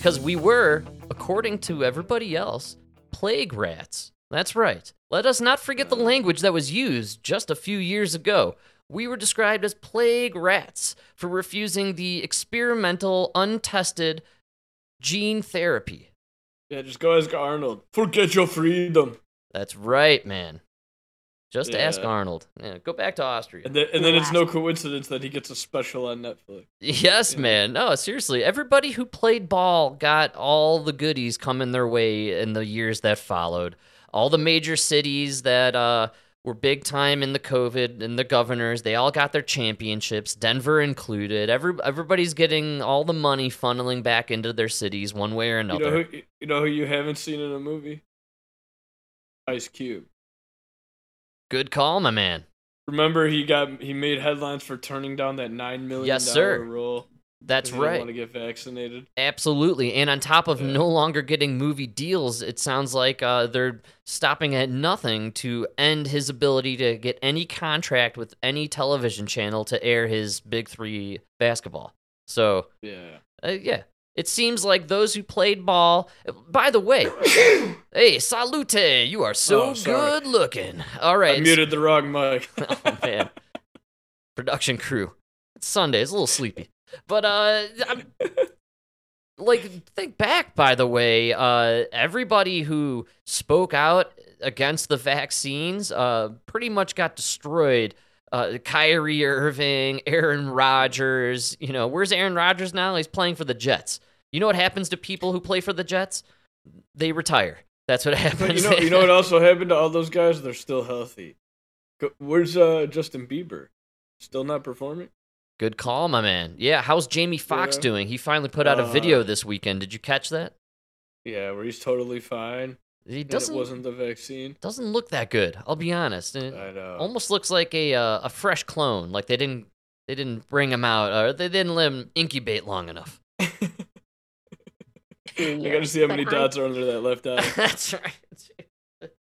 Because we were, according to everybody else, plague rats. That's right. Let us not forget the language that was used just a few years ago. We were described as plague rats for refusing the experimental, untested gene therapy. Yeah, just go ask Arnold. Forget your freedom. That's right, man. Just ask Arnold. Yeah, go back to Austria. And then, and then it's no coincidence that he gets a special on Netflix. Yes, man. No, seriously. Everybody who played ball got all the goodies coming their way in the years that followed. All the major cities that uh, were big time in the COVID and the governors, they all got their championships, Denver included. Every, everybody's getting all the money funneling back into their cities one way or You another. know, who, you know who you haven't seen in a movie? Ice Cube. Good call, my man. Remember, he got he made headlines for turning down that nine million Yes, sir. rule. That's right. Want to get vaccinated? Absolutely. And on top of no longer getting movie deals, it sounds like uh, they're stopping at nothing to end his ability to get any contract with any television channel to air his Big Three basketball. So, Yeah. uh, yeah. It seems like those who played ball. By the way, hey, salute! You are so Oh, good looking. All right. I muted the wrong mic. oh man, production crew. It's Sunday. It's a little sleepy, but uh, I'm, like think back. By the way, uh, everybody who spoke out against the vaccines, uh, pretty much got destroyed. Uh, Kyrie Irving, Aaron Rodgers. You know, where's Aaron Rodgers now? He's playing for the Jets. You know what happens to people who play for the Jets? They retire. That's what happens. You know, you know what also happened to all those guys? They're still healthy. Where's uh, Justin Bieber? Still not performing? Good call, my man. Yeah, how's Jamie Foxx Yeah. doing? He finally put out a Uh, video this weekend. Did you catch that? Yeah, where he's totally fine. He doesn't It wasn't the vaccine. doesn't look that good. I'll be honest. It I know. almost looks like a uh, a fresh clone. Like they didn't they didn't bring him out or they didn't let him incubate long enough. I gotta see how But many I- dots are under that left eye. That's right.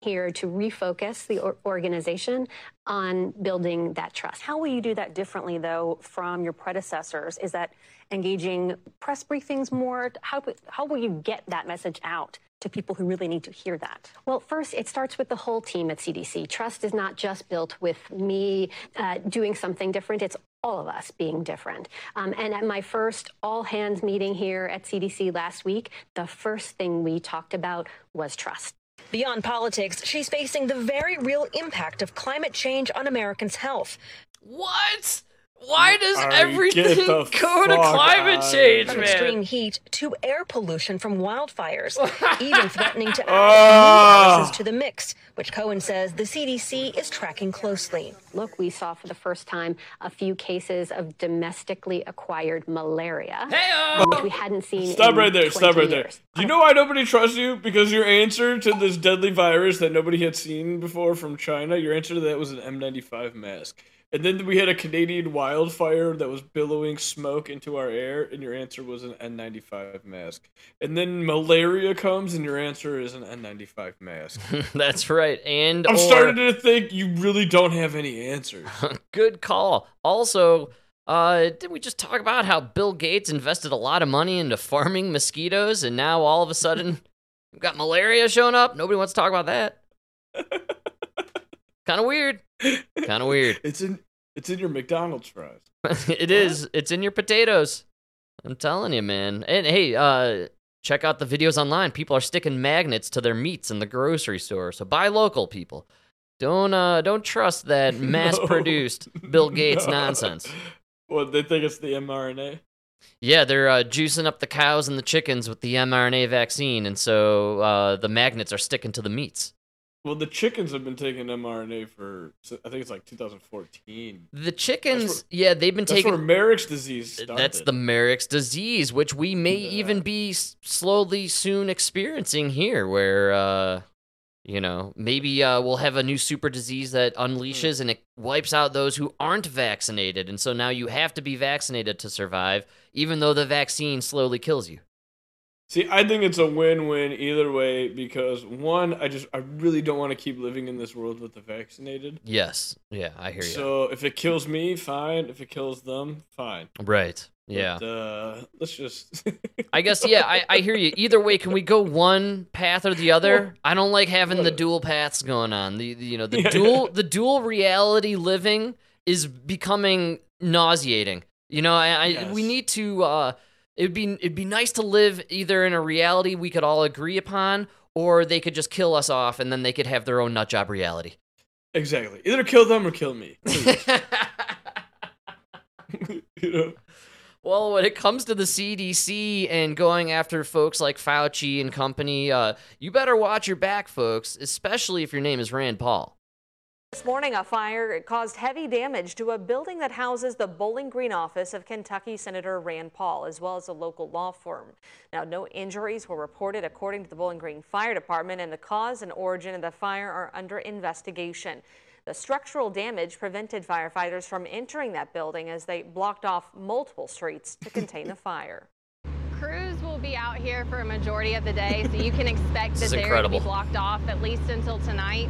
here to refocus the organization on building that trust. How will you do that differently, though, from your predecessors? Is that engaging press briefings more? How, how will you get that message out to people who really need to hear that? Well, first, it starts with the whole team at CDC. Trust is not just built with me uh, doing something different, it's all of us being different. Um, and at my first all hands meeting here at CDC last week, the first thing we talked about was trust. Beyond politics, she's facing the very real impact of climate change on Americans' health. What? Why does Ari, get everything go to climate outta change, From man? extreme heat to air pollution from wildfires, even threatening to add Ah. new viruses to the mix, which Cohen says the CDC is tracking closely. Look, we saw for the first time a few cases of domestically acquired malaria, which we hadn't seen. Stop in right there. 20 Stop right there. years. Do you know why nobody trusts you? Because your answer to this deadly virus that nobody had seen before from China, your answer to that was an N95 mask. And then we had a Canadian wildfire that was billowing smoke into our air, and your answer was an N95 mask. And then malaria comes, and your answer is an N95 mask. That's right. And I'm or- starting to think you really don't have any answers. Good call. Also, uh, did we just talk about how Bill Gates invested a lot of money into farming mosquitoes, and now all of a sudden we've got malaria showing up? Nobody wants to talk about that. kind of weird. Kind of weird. It's in it's in your McDonald's fries. it is. It's in your potatoes. I'm telling you, man. And hey, uh, check out the videos online. People are sticking magnets to their meats in the grocery store. So buy local, people. Don't uh, don't trust that mass-produced Bill Gates No. nonsense. What they think it's the mRNA? Yeah, they're uh, juicing up the cows and the chickens with the mRNA vaccine, and so uh, the magnets are sticking to the meats. Well, the chickens have been taking mRNA for I think it's like 2014. The chickens, yeah, they've been That's taking. where Marek's disease started. That's the Marek's disease, which we may even be slowly soon experiencing here, where, uh, you know, maybe uh, we'll have a new super disease that unleashes and it wipes out those who aren't vaccinated. And so now you have to be vaccinated to survive, even though the vaccine slowly kills you. See, I think it's a win-win either way because one, I just I really don't want to keep living in this world with the vaccinated. Yes. Yeah, I hear you. So if it kills me, fine. If it kills them, fine. right. Yeah. But, uh, let's just. I guess yeah, I, I hear you. Either way, can we go one path or the other? I don't like having the dual paths going on. The, the- you know the Yeah, dual the dual reality living is becoming nauseating. You know, I, I we need to. uh It'd be it'd be nice to live either in a reality we could all agree upon, or they could just kill us off and then they could have their own nut job reality. exactly. Either kill them or kill me. you know. Well, when it comes to the CDC and going after folks like Fauci and company, uh, you better watch your back, folks, especially if your name is Rand Paul. This morning, a fire caused heavy damage to a building that houses the Bowling Green office of Kentucky Senator Rand Paul, as well as a local law firm. Now, no injuries were reported according to the Bowling Green Fire Department, and the cause and origin of the fire are under investigation. The structural damage prevented firefighters from entering that building as they blocked off multiple streets to contain the fire. Crews will be out here for a majority of the day, so you can expect This that is they're going to be blocked off at least until tonight.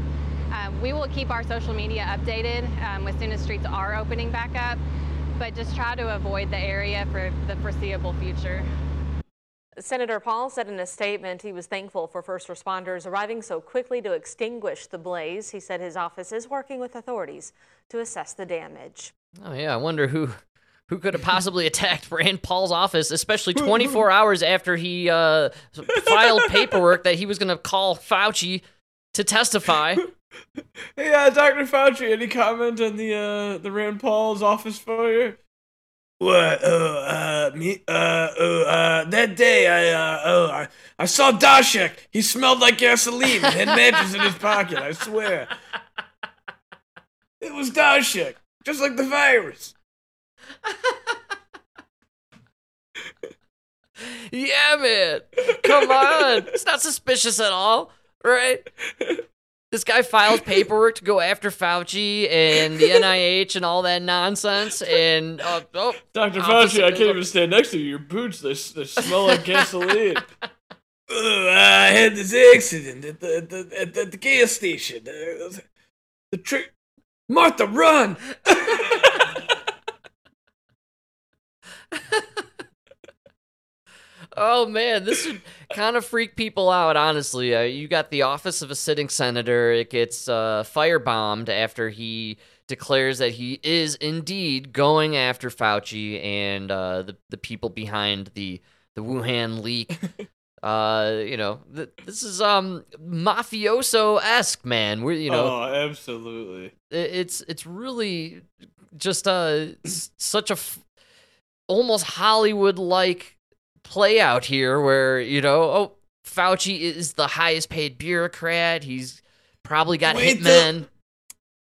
Um, we will keep our social media updated um, as soon as streets are opening back up, but just try to avoid the area for the foreseeable future. Senator Paul said in a statement he was thankful for first responders arriving so quickly to extinguish the blaze. He said his office is working with authorities to assess the damage. Oh yeah, I wonder who who could have possibly attacked Rand Paul's office, especially 24 hours after he uh, filed paperwork that he was going to call Fauci to testify. Hey, uh, Dr. Fauci, any comment on the uh, the Rand Paul's office fire? What? Oh, uh, me? Uh, oh, uh, that day I, uh, oh, I, I saw Daszak. He smelled like gasoline and had matches in his pocket. I swear. It was Daszak, just like the virus. yeah, man. Come on. It's not suspicious at all, right? This guy files paperwork to go after Fauci and the NIH and all that nonsense. And uh, oh, Dr. Fauci, I can't even stand next to you. Your boots, they, they smell like gasoline. Oh, I had this accident at the, at the, at the, at the gas station. Uh, the trick. Martha, run! Oh man, this would kind of freak people out. Honestly, uh, you got the office of a sitting senator. It gets uh, firebombed after he declares that he is indeed going after Fauci and uh, the the people behind the the Wuhan leak. uh, you know, th- this is um mafioso esque, man. We're you know, oh, absolutely. i- it's it's really just uh such a f- almost Hollywood like play out here where, you know, oh, Fauci is the highest paid bureaucrat. He's probably got Wait hitmen.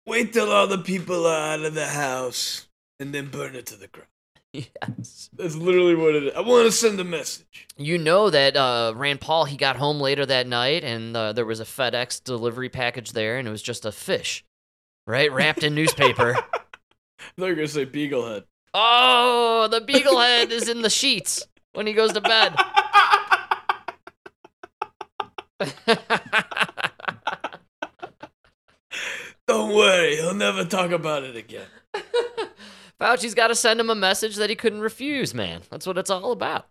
Wait till all the people are out of the house and then burn it to the ground. Yes. That's literally what it is. I want to send a message. You know that uh, Rand Paul, he got home later that night and uh, there was a FedEx delivery package there and it was just a fish, right? Wrapped in newspaper. I thought you were going to say Beaglehead. Oh, the beaglehead is in the sheets when he goes to bed. Don't worry, he'll never talk about it again. Fauci's got to send him a message that he couldn't refuse, man. That's what it's all about.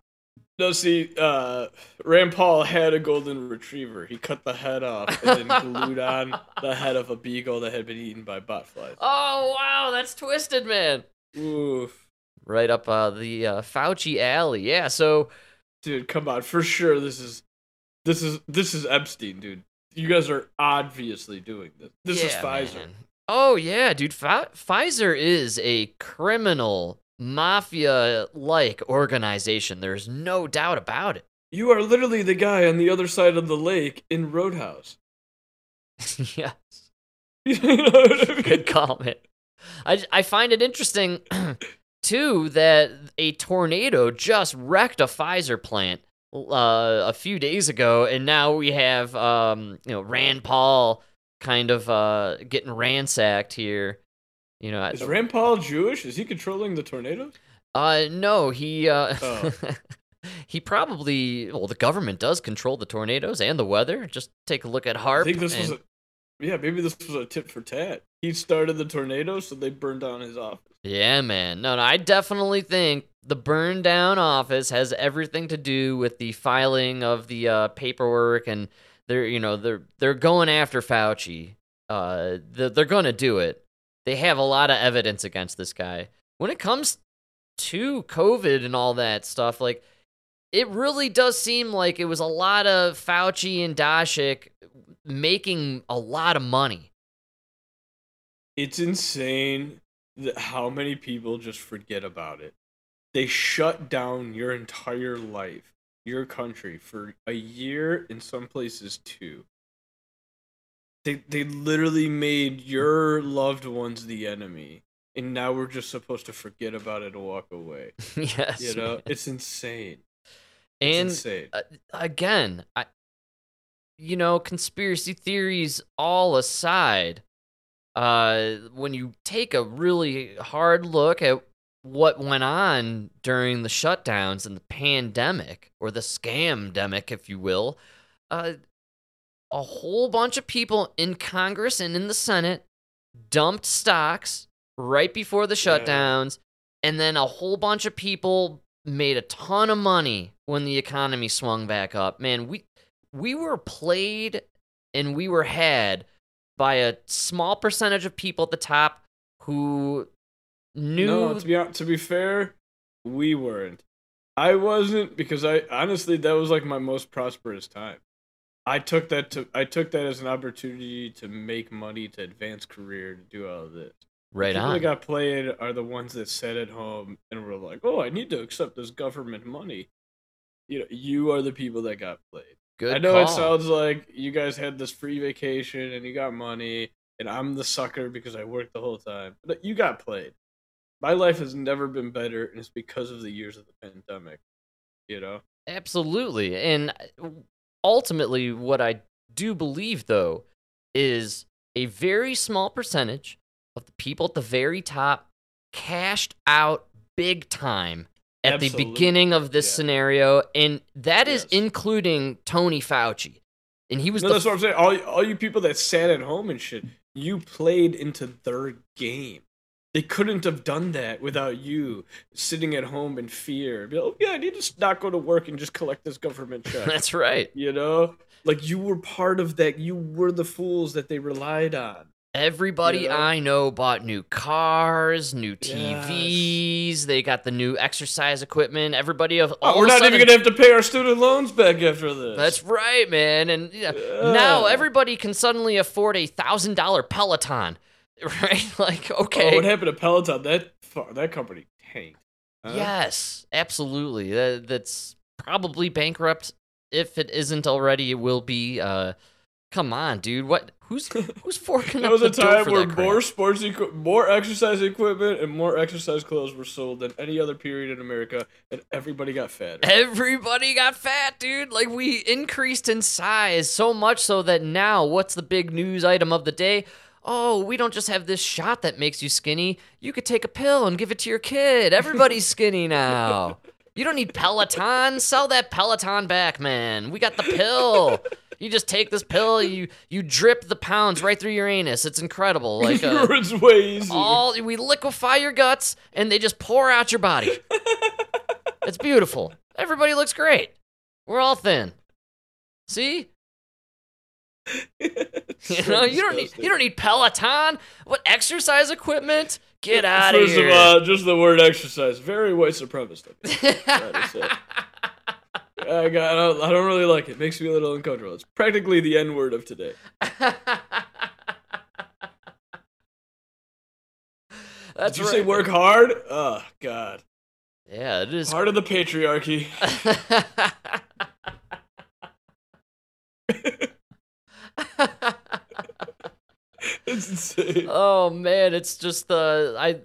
No, see, uh, Rand Paul had a golden retriever. He cut the head off and then glued on the head of a beagle that had been eaten by botflies. Oh, wow, that's twisted, man. Oof. Right up uh, the uh, Fauci alley. Yeah, so Dude, come on. For sure this is this is this is Epstein, dude. You guys are obviously doing this. This is Pfizer. man. Oh yeah, dude. Pfi- Pfizer is a criminal mafia-like organization. There's no doubt about it. You are literally the guy on the other side of the lake in Roadhouse. yes. You know what I mean? Good comment. I I find it interesting too that a tornado just wrecked a Pfizer plant uh, a few days ago, and now we have um, you know Rand Paul kind of uh, getting ransacked here. You know, Is Rand Paul Jewish? Is he controlling the tornado? Uh, no, he uh, Oh. he probably well, the government does control the tornadoes and the weather. Just take a look at I HAARP. think this was a, yeah, maybe this was a tip for tat. He started the tornado, so they burned down his office. Yeah, man. No, no, I definitely think the burn down office has everything to do with the filing of the uh, paperwork, and they're you know they're they're going after Fauci. Uh, they're, they're going to do it. They have a lot of evidence against this guy. When it comes to COVID and all that stuff, like it really does seem like it was a lot of Fauci and Daszak making a lot of money. It's insane how many people just forget about it. They shut down your entire life, your country for a year, in some places two. They they literally made your loved ones the enemy, and now we're just supposed to forget about it and walk away. yes, You know, man. it's insane. and insane. uh, again, I, you know, conspiracy theories all aside, uh, when you take a really hard look at what went on during the shutdowns and the pandemic, or the scam scamdemic, if you will, uh, a whole bunch of people in Congress and in the Senate dumped stocks right before the Yeah. shutdowns, and then a whole bunch of people made a ton of money when the economy swung back up. Man, we we were played and we were had by a small percentage of people at the top who knew No, to be to be fair, we weren't. I wasn't because I honestly that was like my most prosperous time. I took that to I took that as an opportunity to make money, to advance career, to do all of this. right People on. that got played are the ones that sat at home and were like, "Oh, I need to accept this government money." You know, you are the people that got played. Good I know it sounds like you guys had this free vacation and you got money, and I'm the sucker because I worked the whole time. But you got played. My life has never been better, and it's because of the years of the pandemic. You know, Absolutely. And ultimately, what I do believe, though, is a very small percentage of the people at the very top cashed out big time at the beginning of this Yeah. scenario. And that is Yes. including Tony Fauci. And he was no, the that's what I'm saying. All all you people that sat at home and shit, you played into their game. They couldn't have done that without you sitting at home in fear. Be like, oh yeah, I need to not go to work and just collect this government check. That's right. You know, like you were part of that. You were the fools that they relied on. Everybody? I know bought new cars, new TVs. They got the new exercise equipment. Everybody of all Oh, we're not sudden, even gonna have to pay our student loans back after this. That's right, man. And yeah, now everybody can suddenly afford a thousand dollar Peloton. right? Like, Oh, okay. what happened to Peloton? That that company tanked. huh? Yes, absolutely. That, that's probably bankrupt. If it isn't already, it will be. Uh, come on, dude. What? Who's who's forking There was a time where more sports, equi- more exercise equipment, and more exercise clothes were sold than any other period in America, and everybody got fat. Everybody got fat, dude. Like we increased in size so much so that now, what's the big news item of the day? Oh, we don't just have this shot that makes you skinny. You could take a pill and give it to your kid. Everybody's skinny now. You don't need Peloton. Sell that Peloton back, man. We got the pill. You just take this pill, you you drip the pounds right through your anus. It's incredible. Like uh, it's way easier. all we liquefy your guts and they just pour out your body. it's beautiful. Everybody looks great. We're all thin. See? you know, you don't need you don't need Peloton. What exercise equipment? Get out of here. First of all, just the word exercise, very white supremacist. of me. Gotta say. I, got, I, don't, I don't really like it. Makes me a little uncomfortable. It's practically the N word of today. That's Did you say work hard? Oh God. Yeah, it is. Part of the patriarchy. it's insane. Oh man, it's just the I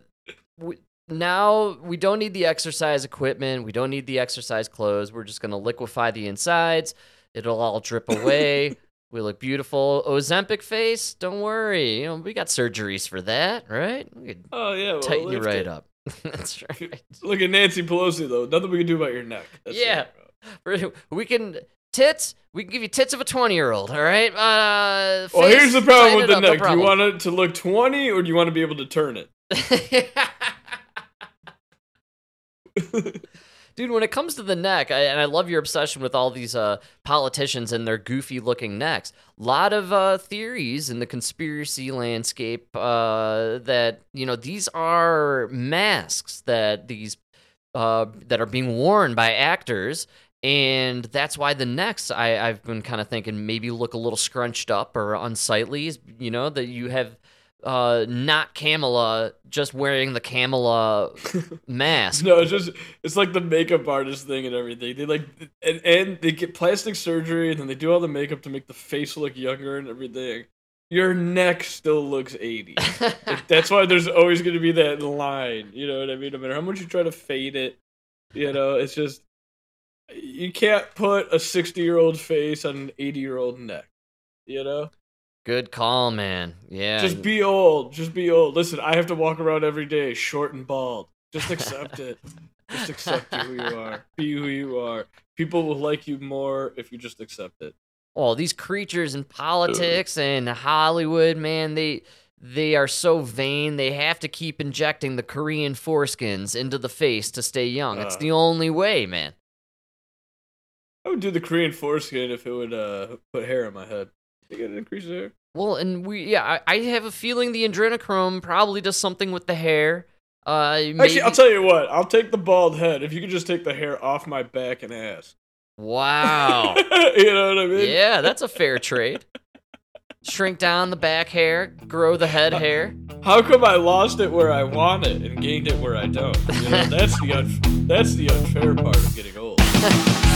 we, now we don't need the exercise equipment. We don't need the exercise clothes. We're just gonna liquefy the insides. It'll all drip away. we look beautiful. Ozempic face. Don't worry. You know we got surgeries for that, right? We could Oh yeah, well, tighten you right it. up. That's right. Look at Nancy Pelosi though. Nothing we can do about your neck. That's yeah, it. We're- can tits. We can give you tits of a twenty-year-old. All right. Uh, Well, here's the problem with the up, no neck. do you want it to look 20 or do you want to be able to turn it? Dude, when it comes to the neck, I, and I love your obsession with all these uh, politicians and their goofy looking necks. A lot of uh, theories in the conspiracy landscape uh, that, you know, these are masks that these uh, that are being worn by actors. And that's why the necks, I, I've been kind of thinking maybe look a little scrunched up or unsightly. You know, that you have uh, not Kamala just wearing the Kamala mask. No, it's just it's like the makeup artist thing and everything. They like and, and they get plastic surgery and then they do all the makeup to make the face look younger and everything. Your neck still looks 80. Like, that's why there's always going to be that line. You know what I mean? No matter how much you try to fade it, you know, it's just you can't put a 60 year old face on an 80 year old neck. You know? Good call, man. Yeah. Just be old. Just be old. Listen, I have to walk around every day short and bald. Just accept it. Just accept who you are. Be who you are. People will like you more if you just accept it. oh, these creatures in politics and Hollywood, man, they they are so vain. They have to keep injecting the Korean foreskins into the face to stay young. it's Uh. the only way, man. I would do the Korean foreskin if it would uh, put hair on my head. Think it'd increase the hair? Well, and we yeah, I, I have a feeling the adrenochrome probably does something with the hair. Uh, Actually, I'll tell you what. I'll take the bald head if you could just take the hair off my back and ass. Wow. you know what I mean? yeah, that's a fair trade. Shrink down the back hair, grow the head hair. How come I lost it where I want it and gained it where I don't? You know, that's the un- that's the unfair part of getting old.